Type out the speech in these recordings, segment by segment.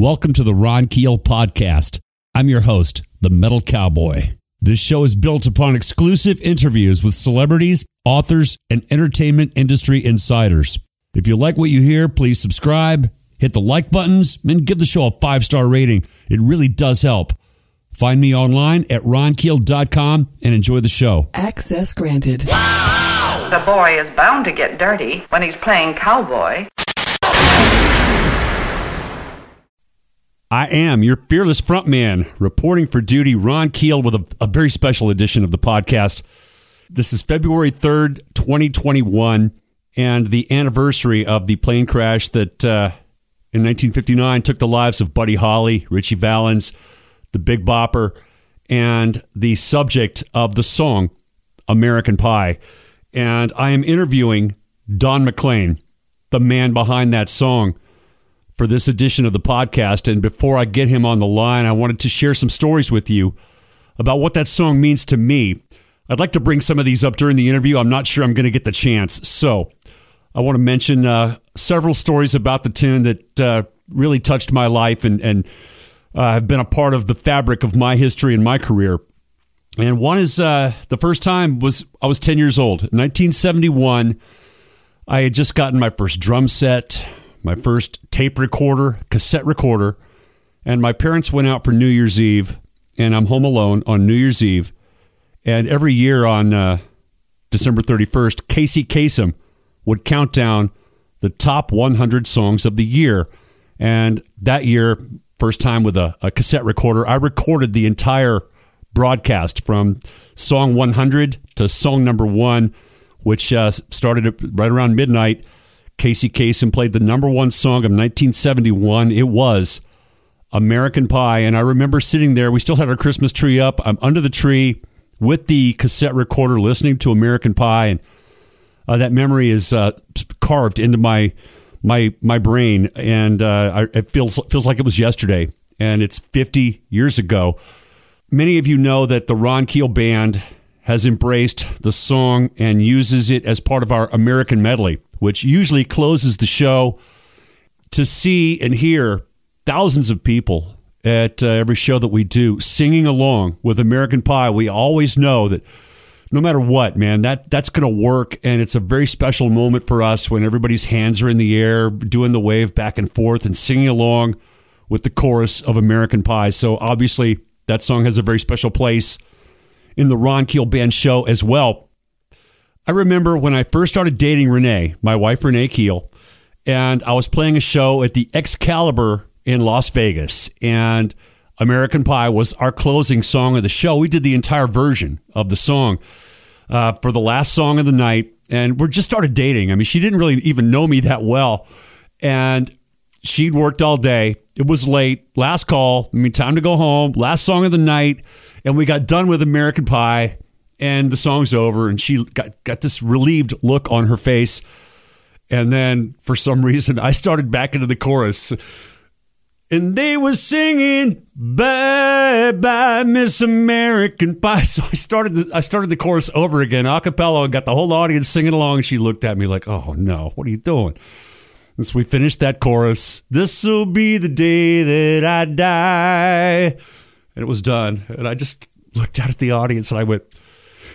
Welcome to the Ron Keel Podcast. I'm your host, the Metal Cowboy. This show is built upon exclusive interviews with celebrities, authors, and entertainment industry insiders. If you like what you hear, please subscribe, hit the like buttons, and give the show a five star rating. It really does help. Find me online at ronkeel.com and enjoy the show. Access granted. Wow! The boy is bound to get dirty when he's playing cowboy. I am your fearless frontman, reporting for duty, Ron Keel, with a, a very special edition of the podcast. This is February 3rd, 2021, and the anniversary of the plane crash that uh, in 1959 took the lives of Buddy Holly, Ritchie Valens, the Big Bopper, and the subject of the song, American Pie. And I am interviewing Don McLean, the man behind that song for this edition of the podcast. And before I get him on the line, I wanted to share some stories with you about what that song means to me. I'd like to bring some of these up during the interview. I'm not sure I'm going to get the chance. So I want to mention uh, several stories about the tune that uh, really touched my life and, and uh, have been a part of the fabric of my history and my career. And one is uh, the first time was I was 10 years old. 1971, I had just gotten my first drum set my first tape recorder, cassette recorder, and my parents went out for New Year's Eve, and I'm home alone on New Year's Eve. And every year on uh, December 31st, Casey Kasem would count down the top 100 songs of the year. And that year, first time with a, a cassette recorder, I recorded the entire broadcast from song 100 to song number one, which uh, started right around midnight Casey Kasem played the number one song of 1971. It was American Pie. And I remember sitting there. We still had our Christmas tree up. I'm under the tree with the cassette recorder listening to American Pie. And uh, that memory is uh, carved into my my my brain, and uh, I, it feels feels like it was yesterday, and it's 50 years ago. Many of you know that the Ron Keel Band has embraced the song and uses it as part of our American medley which usually closes the show, to see and hear thousands of people at uh, every show that we do singing along with American Pie. We always know that no matter what, man, that that's going to work, and it's a very special moment for us when everybody's hands are in the air, doing the wave back and forth, and singing along with the chorus of American Pie. So obviously, that song has a very special place in the Ron Keel Band show as well. I remember when I first started dating Renee, my wife Renee Keel, and I was playing a show at the Excalibur in Las Vegas, and American Pie was our closing song of the show. We did the entire version of the song uh, for the last song of the night, and we just started dating. I mean, she didn't really even know me that well, and she'd worked all day. It was late. Last call. I mean, time to go home. Last song of the night, and we got done with American Pie and the song's over and she got, got this relieved look on her face. And then for some reason i started back into the chorus. And they were singing bye bye miss american pie. So i started the, i started the chorus over again a cappella and got the whole audience singing along. And she looked at me like oh no what are you doing? And so we finished that chorus. This'll be the day that i die. And it was done. And i just looked out at the audience and i went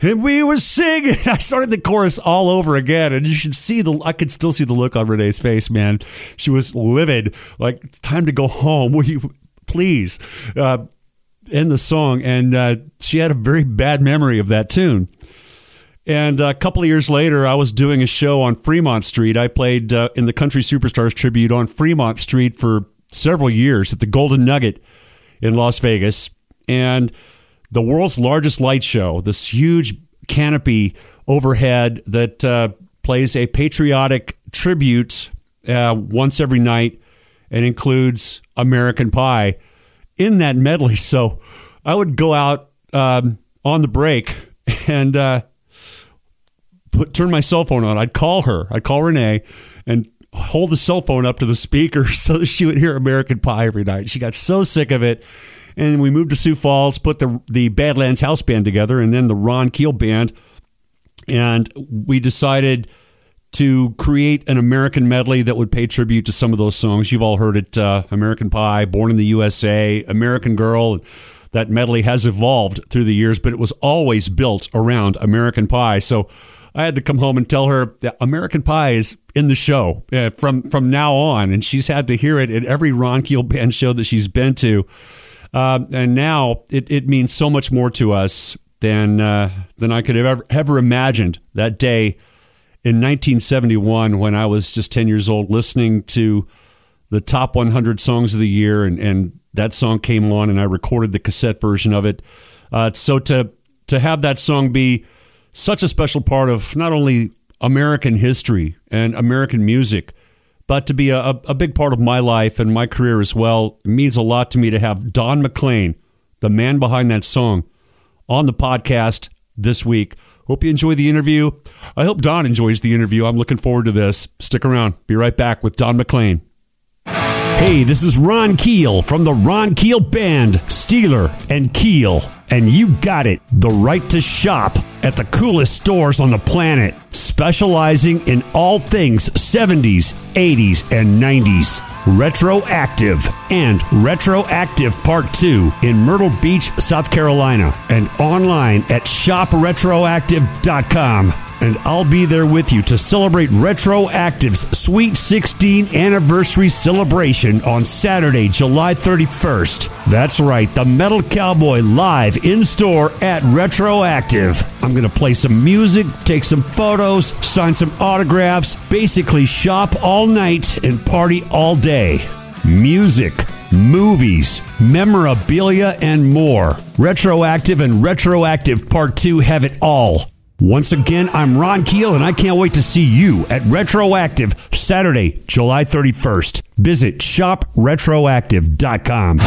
and we were singing. I started the chorus all over again, and you should see the. I could still see the look on Renee's face, man. She was livid. Like, time to go home. Will you please uh, end the song? And uh, she had a very bad memory of that tune. And a couple of years later, I was doing a show on Fremont Street. I played uh, in the Country Superstars tribute on Fremont Street for several years at the Golden Nugget in Las Vegas. And the world's largest light show, this huge canopy overhead that uh, plays a patriotic tribute uh, once every night and includes American Pie in that medley. So I would go out um, on the break and uh, put, turn my cell phone on. I'd call her, I'd call Renee and hold the cell phone up to the speaker so that she would hear American Pie every night. She got so sick of it and we moved to Sioux Falls, put the the Badlands House Band together, and then the Ron Keel Band, and we decided to create an American medley that would pay tribute to some of those songs. You've all heard it uh, American Pie, Born in the USA, American Girl. That medley has evolved through the years, but it was always built around American Pie. So I had to come home and tell her that American Pie is in the show uh, from from now on, and she's had to hear it at every Ron Keel band show that she's been to. Uh, and now it, it means so much more to us than uh, than I could have ever, ever imagined that day in 1971 when I was just 10 years old listening to the top 100 songs of the year and, and that song came on and I recorded the cassette version of it. Uh, so to to have that song be such a special part of not only American history and American music, but to be a, a big part of my life and my career as well, it means a lot to me to have Don McLean, the man behind that song, on the podcast this week. Hope you enjoy the interview. I hope Don enjoys the interview. I'm looking forward to this. Stick around. Be right back with Don McLean. Hey, this is Ron Keel from the Ron Keel Band, Steeler and Keel. And you got it, the right to shop at the coolest stores on the planet, specializing in all things 70s, 80s, and 90s. Retroactive and Retroactive Part 2 in Myrtle Beach, South Carolina, and online at shopretroactive.com and I'll be there with you to celebrate Retroactive's Sweet 16 anniversary celebration on Saturday, July 31st. That's right, the Metal Cowboy live in store at Retroactive. I'm going to play some music, take some photos, sign some autographs, basically shop all night and party all day. Music movies, memorabilia, and more. Retroactive and Retroactive Part 2 have it all. Once again, I'm Ron Keel, and I can't wait to see you at Retroactive Saturday, July 31st. Visit shopretroactive.com.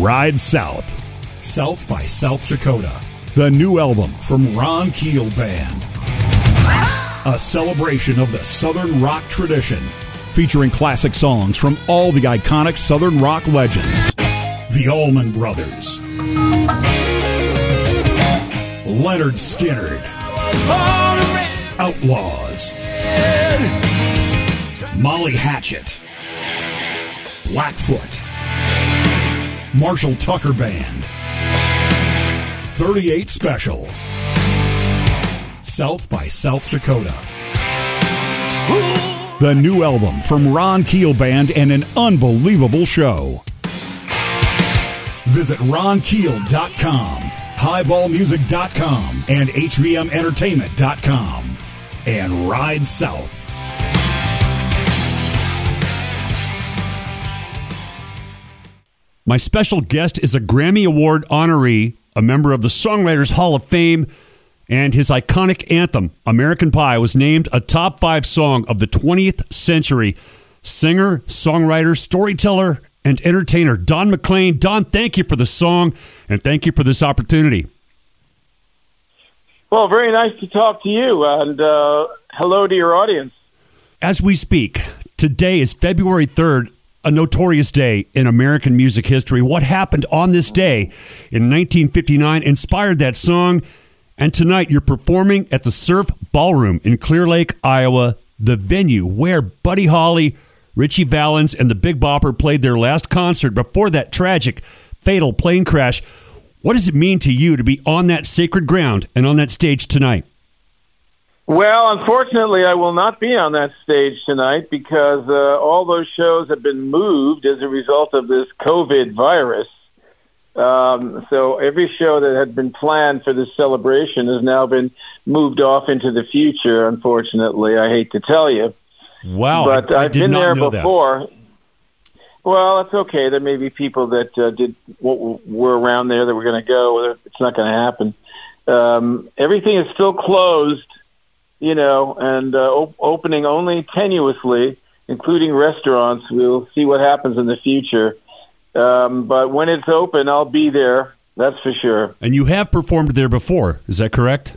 Ride South, South by South Dakota. The new album from Ron Keel Band. A celebration of the Southern rock tradition, featuring classic songs from all the iconic Southern rock legends. The Allman Brothers. Lynyrd Skynyrd, Outlaws, Molly Hatchet, Blackfoot, Marshall Tucker Band, 38 Special, South by South Dakota. The new album from Ron Keel Band and an unbelievable show. Visit ronkeel.com highballmusic.com and hvmentertainment.com and ride south. My special guest is a Grammy Award honoree, a member of the Songwriters Hall of Fame, and his iconic anthem, American Pie, was named a top five song of the 20th century. Singer, songwriter, storyteller, and entertainer Don McLean. Don, thank you for the song and thank you for this opportunity. Well, very nice to talk to you, and uh, hello to your audience. As we speak, today is February 3rd, a notorious day in American music history. What happened on this day in 1959 inspired that song, and tonight you're performing at the Surf Ballroom in Clear Lake, Iowa, the venue where Buddy Holly Ritchie Valens and the Big Bopper played their last concert before that tragic, fatal plane crash. What does it mean to you to be on that sacred ground and on that stage tonight? Well, unfortunately, I will not be on that stage tonight because uh, all those shows have been moved as a result of this COVID virus. Um, so every show that had been planned for this celebration has now been moved off into the future. Unfortunately, I hate to tell you. Wow, but I, have been there before. That. Well, that's okay. There may be people that uh, did what were around there that were going to go. It's not going to happen. Um, everything is still closed, you know, and uh, op- opening only tenuously, including restaurants. We'll see what happens in the future. Um, but when it's open, I'll be there. That's for sure. And you have performed there before, is that correct?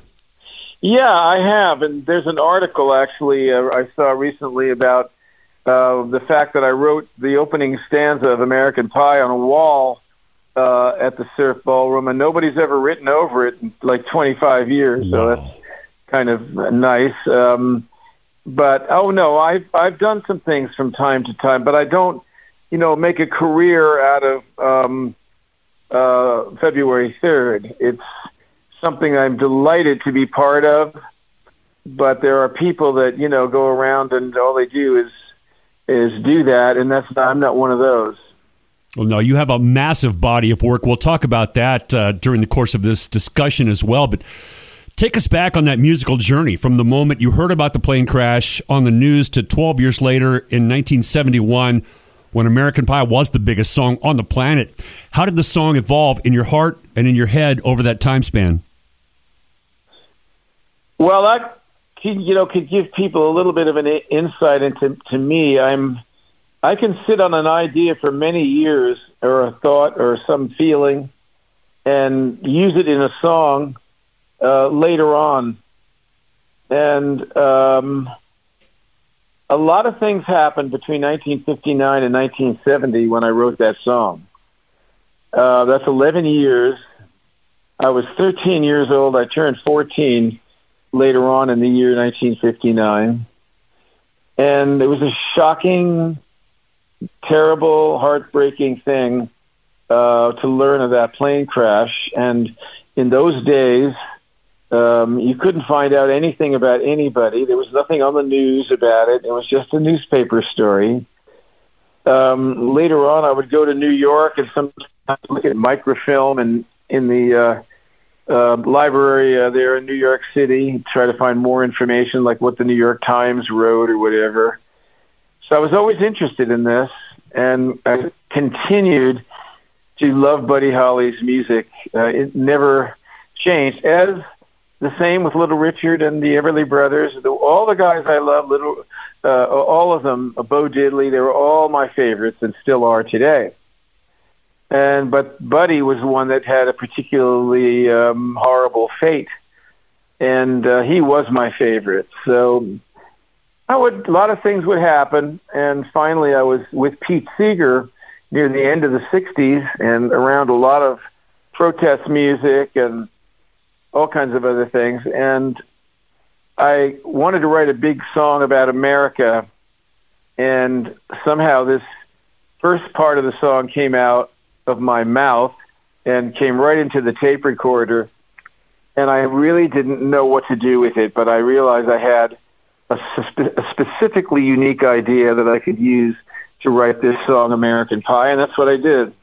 Yeah, I have, and there's an article actually uh, I saw recently about uh, the fact that I wrote the opening stanza of American Pie on a wall uh, at the Surf Ballroom, and nobody's ever written over it in like 25 years. Wow. So that's kind of nice. Um, but oh no, I've I've done some things from time to time, but I don't, you know, make a career out of um, uh, February third. It's something I'm delighted to be part of, but there are people that you know go around and all they do is is do that, and that's not, I'm not one of those. Well, no, you have a massive body of work. We'll talk about that uh, during the course of this discussion as well, but. Take us back on that musical journey from the moment you heard about the plane crash on the news to 12 years later in 1971 when American Pie was the biggest song on the planet. How did the song evolve in your heart and in your head over that time span? Well, that you know could give people a little bit of an insight into to me. I'm I can sit on an idea for many years or a thought or some feeling and use it in a song uh, later on, and um, a lot of things happened between 1959 and 1970 when I wrote that song. Uh, that's 11 years. I was 13 years old. I turned 14 later on in the year 1959. And it was a shocking, terrible, heartbreaking thing uh, to learn of that plane crash. And in those days, um, you couldn't find out anything about anybody. There was nothing on the news about it. It was just a newspaper story. Um, later on, I would go to New York and sometimes look at microfilm and in the uh, uh, library uh, there in New York City, try to find more information, like what the New York Times wrote or whatever. So I was always interested in this, and I continued to love Buddy Holly's music. Uh, it never changed, as the same with Little Richard and the Everly Brothers. The, all the guys I love, little, uh, all of them, Bo Diddley, they were all my favorites and still are today. And but Buddy was the one that had a particularly um, horrible fate, and uh, he was my favorite. So I would a lot of things would happen, and finally I was with Pete Seeger near the end of the '60s and around a lot of protest music and all kinds of other things. And I wanted to write a big song about America, and somehow this first part of the song came out of my mouth and came right into the tape recorder. And I really didn't know what to do with it, but I realized I had a, a specifically unique idea that I could use to write this song, American Pie, and that's what I did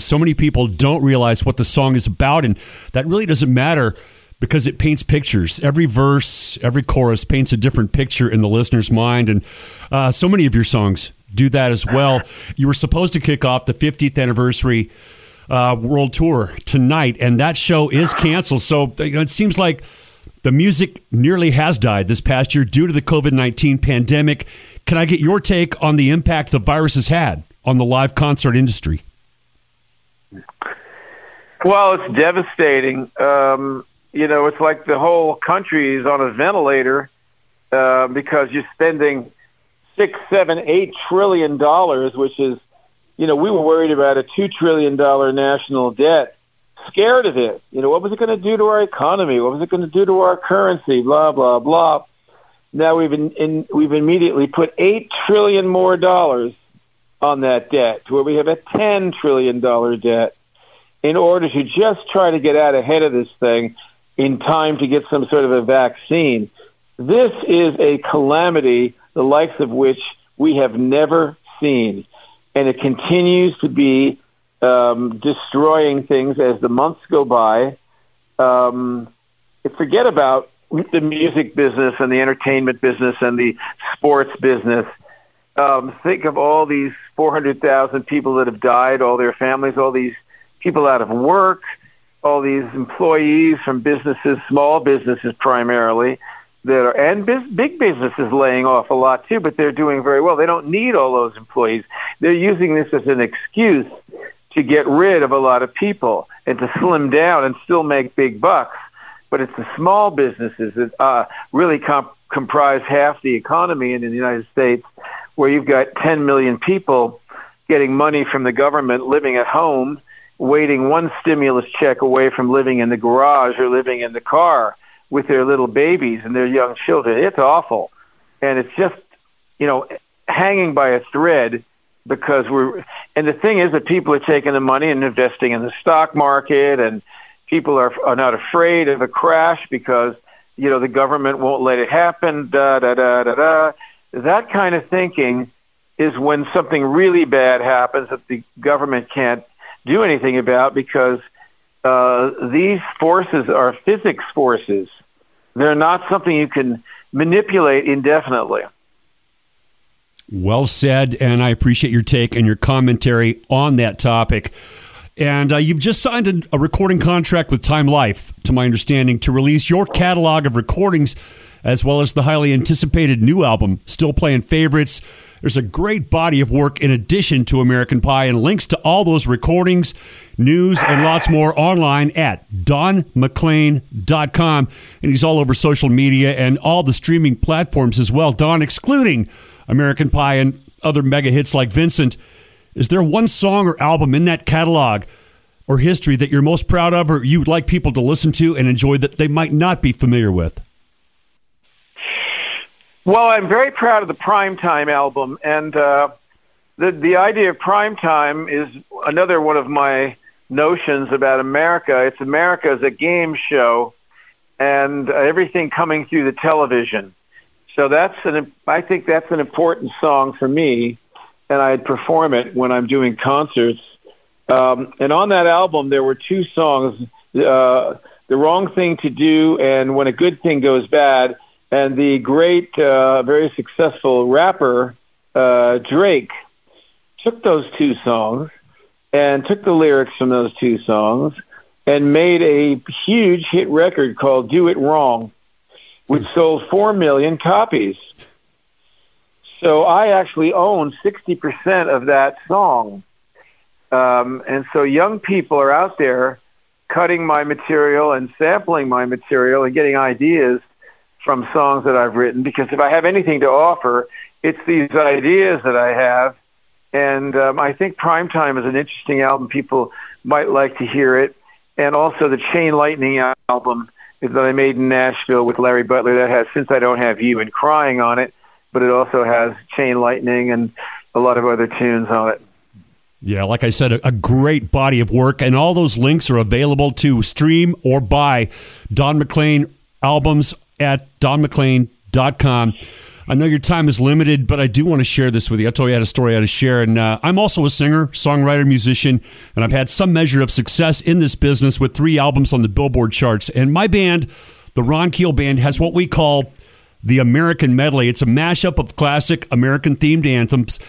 so many people don't realize what the song is about, and that really doesn't matter because it paints pictures. Every verse, every chorus paints a different picture in the listener's mind, and uh, so many of your songs do that as well. You were supposed to kick off the 50th anniversary uh, world tour tonight, and that show is canceled. So you know, it seems like the music nearly has died this past year due to the COVID 19 pandemic. Can I get your take on the impact the virus has had on the live concert industry? Well, it's devastating. Um, you know, it's like the whole country is on a ventilator uh, because you're spending six, seven, eight trillion dollars, which is, you know, we were worried about a two trillion dollar national debt, scared of it. You know, what was it going to do to our economy? What was it going to do to our currency? Blah blah blah. Now we've in, in, we've immediately put eight trillion more dollars on that debt, to where we have a ten trillion dollar debt in order to just try to get out ahead of this thing in time to get some sort of a vaccine. This is a calamity, the likes of which we have never seen. And it continues to be um, destroying things as the months go by. Um, forget about the music business and the entertainment business and the sports business. Um, think of all these 400,000 people that have died, all their families, all these people out of work, all these employees from businesses, small businesses primarily, that are and biz, big businesses laying off a lot too, but they're doing very well. They don't need all those employees. They're using this as an excuse to get rid of a lot of people and to slim down and still make big bucks. But it's the small businesses that uh, really comp- comprise half the economy in the United States, where you've got 10 million people getting money from the government living at home waiting one stimulus check away from living in the garage or living in the car with their little babies and their young children. It's awful, and it's just you know hanging by a thread because we're and the thing is that people are taking the money and investing in the stock market and people are are not afraid of a crash because you know the government won't let it happen da da da da da that kind of thinking is when something really bad happens that the government can't do anything about because uh, these forces are physics forces. They're not something you can manipulate indefinitely. Well said, and I appreciate your take and your commentary on that topic. And uh, you've just signed a, a, recording contract with Time Life, to my understanding, to release your catalog of recordings as well as the highly anticipated new album, Still Playing Favorites. There's a great body of work in addition to American Pie, and links to all those recordings, news, and lots more online at donmclean.com. And he's all over social media and all the streaming platforms as well. Don, excluding American Pie and other mega hits like Vincent, is there one song or album in that catalog or history that you're most proud of or you would like people to listen to and enjoy that they might not be familiar with? Well, I'm very proud of the Primetime album, and uh, the the idea of Primetime is another one of my notions about America. It's America as a game show, and uh, everything coming through the television. So that's an I think that's an important song for me, and I'd perform it when I'm doing concerts. Um, and on that album, there were two songs: uh, "The Wrong Thing to Do" and "When a Good Thing Goes Bad." And the great, uh, very successful rapper uh, Drake took those two songs and took the lyrics from those two songs and made a huge hit record called "Do It Wrong," which hmm. sold four million copies. So I actually own sixty percent of that song, um, and so young people are out there cutting my material and sampling my material and getting ideas from songs that I've written because if I have anything to offer, it's these ideas that I have. And um, I think Primetime is an interesting album. People might like to hear it. And also the Chain Lightning album that I made in Nashville with Larry Butler that has Since I Don't Have You and Crying on it, but it also has Chain Lightning and a lot of other tunes on it. Yeah, like I said, a, a, great body of work, and all those links are available to stream or buy Don McLean albums at donmclean.com. I know your time is limited, but I do want to share this with you. I told you I had a story I had to share. And uh, I'm also a singer, songwriter, musician, and I've had some measure of success in this business with three albums on the Billboard charts. And my band, the Ron Keel Band, has what we call the American Medley. It's a mashup of classic American themed anthems.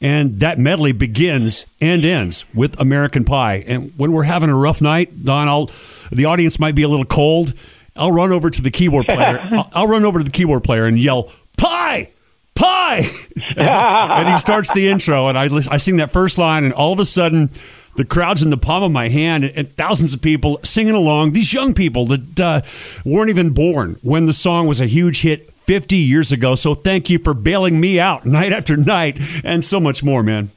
And that medley begins and ends with American Pie. And when we're having a rough night, Don, I'll, the audience might be a little cold I'll run over to the keyboard player. I'll, I'll run over to the keyboard player and yell, "Pie!" Pie! and he starts the intro, and I, I sing that first line, and all of a sudden, the crowd's in the palm of my hand, and thousands of people singing along. These young people that uh, weren't even born when the song was a huge hit 50 years ago. So thank you for bailing me out night after night, and so much more, man.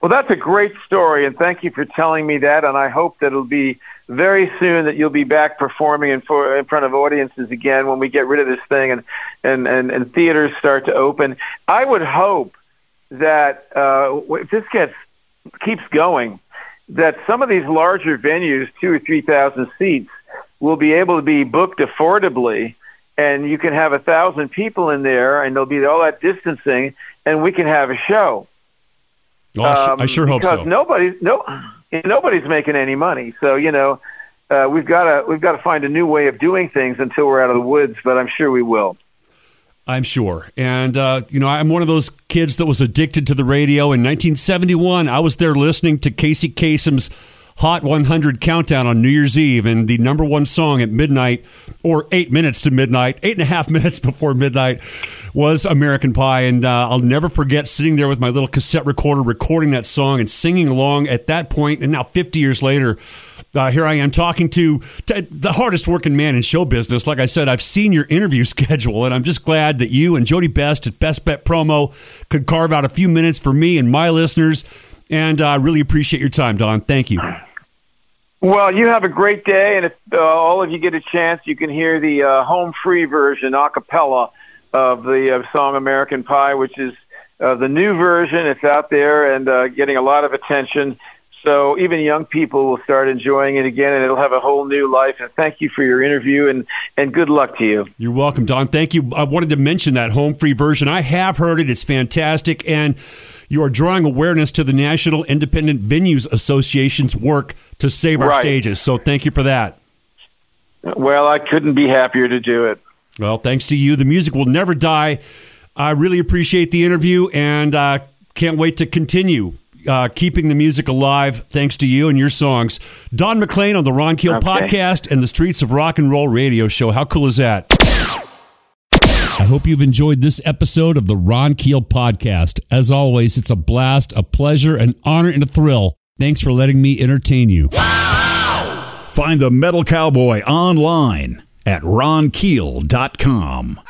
Well, that's a great story, and thank you for telling me that. And I hope that it'll be very soon that you'll be back performing in, for, in front of audiences again when we get rid of this thing and, and, and, and theaters start to open. I would hope that uh, if this gets keeps going, that some of these larger venues, two or three thousand seats, will be able to be booked affordably, and you can have a thousand people in there, and there'll be all that distancing, and we can have a show. Oh, um, I sure hope so. Because nobody's no nobody's making any money, so you know uh, we've got to we've got to find a new way of doing things until we're out of the woods. But I'm sure we will. I'm sure. And, uh, you know, I'm one of those kids that was addicted to the radio. In 1971, I was there listening to Casey Kasem's Hot 100 countdown on New Year's Eve, and the number one song at midnight, or eight minutes to midnight, eight and a half minutes before midnight, was American Pie. And uh, I'll never forget sitting there with my little cassette recorder recording that song and singing along at that point. and now 50 years later. Uh, here I am talking to, to, the hardest working man in show business. Like I said, I've seen your interview schedule, and I'm just glad that you and Jody Best at Best Bet Promo could carve out a few minutes for me and my listeners. And I uh, really appreciate your time, Don. Thank you. Well, you have a great day, and if uh, all of you get a chance, you can hear the uh, home free version, a cappella, of the uh, song American Pie, which is uh, the new version. It's out there and uh, getting a lot of attention. So even young people will start enjoying it again, and it'll have a whole new life. And thank you for your interview, and and good luck to you. You're welcome, Don. Thank you. I wanted to mention that home free version. I have heard it. It's fantastic, and you are drawing awareness to the National Independent Venues Association's work to save our Right. stages. So thank you for that. Well, I couldn't be happier to do it. Well, thanks to you, the music will never die. I really appreciate the interview and uh, can't wait to continue uh, keeping the music alive thanks to you and your songs. Don McLean on the Ron Keel Okay. podcast and the Streets of Rock and Roll radio show. How cool is that? I hope you've enjoyed this episode of the Ron Keel podcast. As always, it's a blast, a pleasure, an honor, and a thrill. Thanks for letting me entertain you. Find the Metal Cowboy online at ronkeel.com.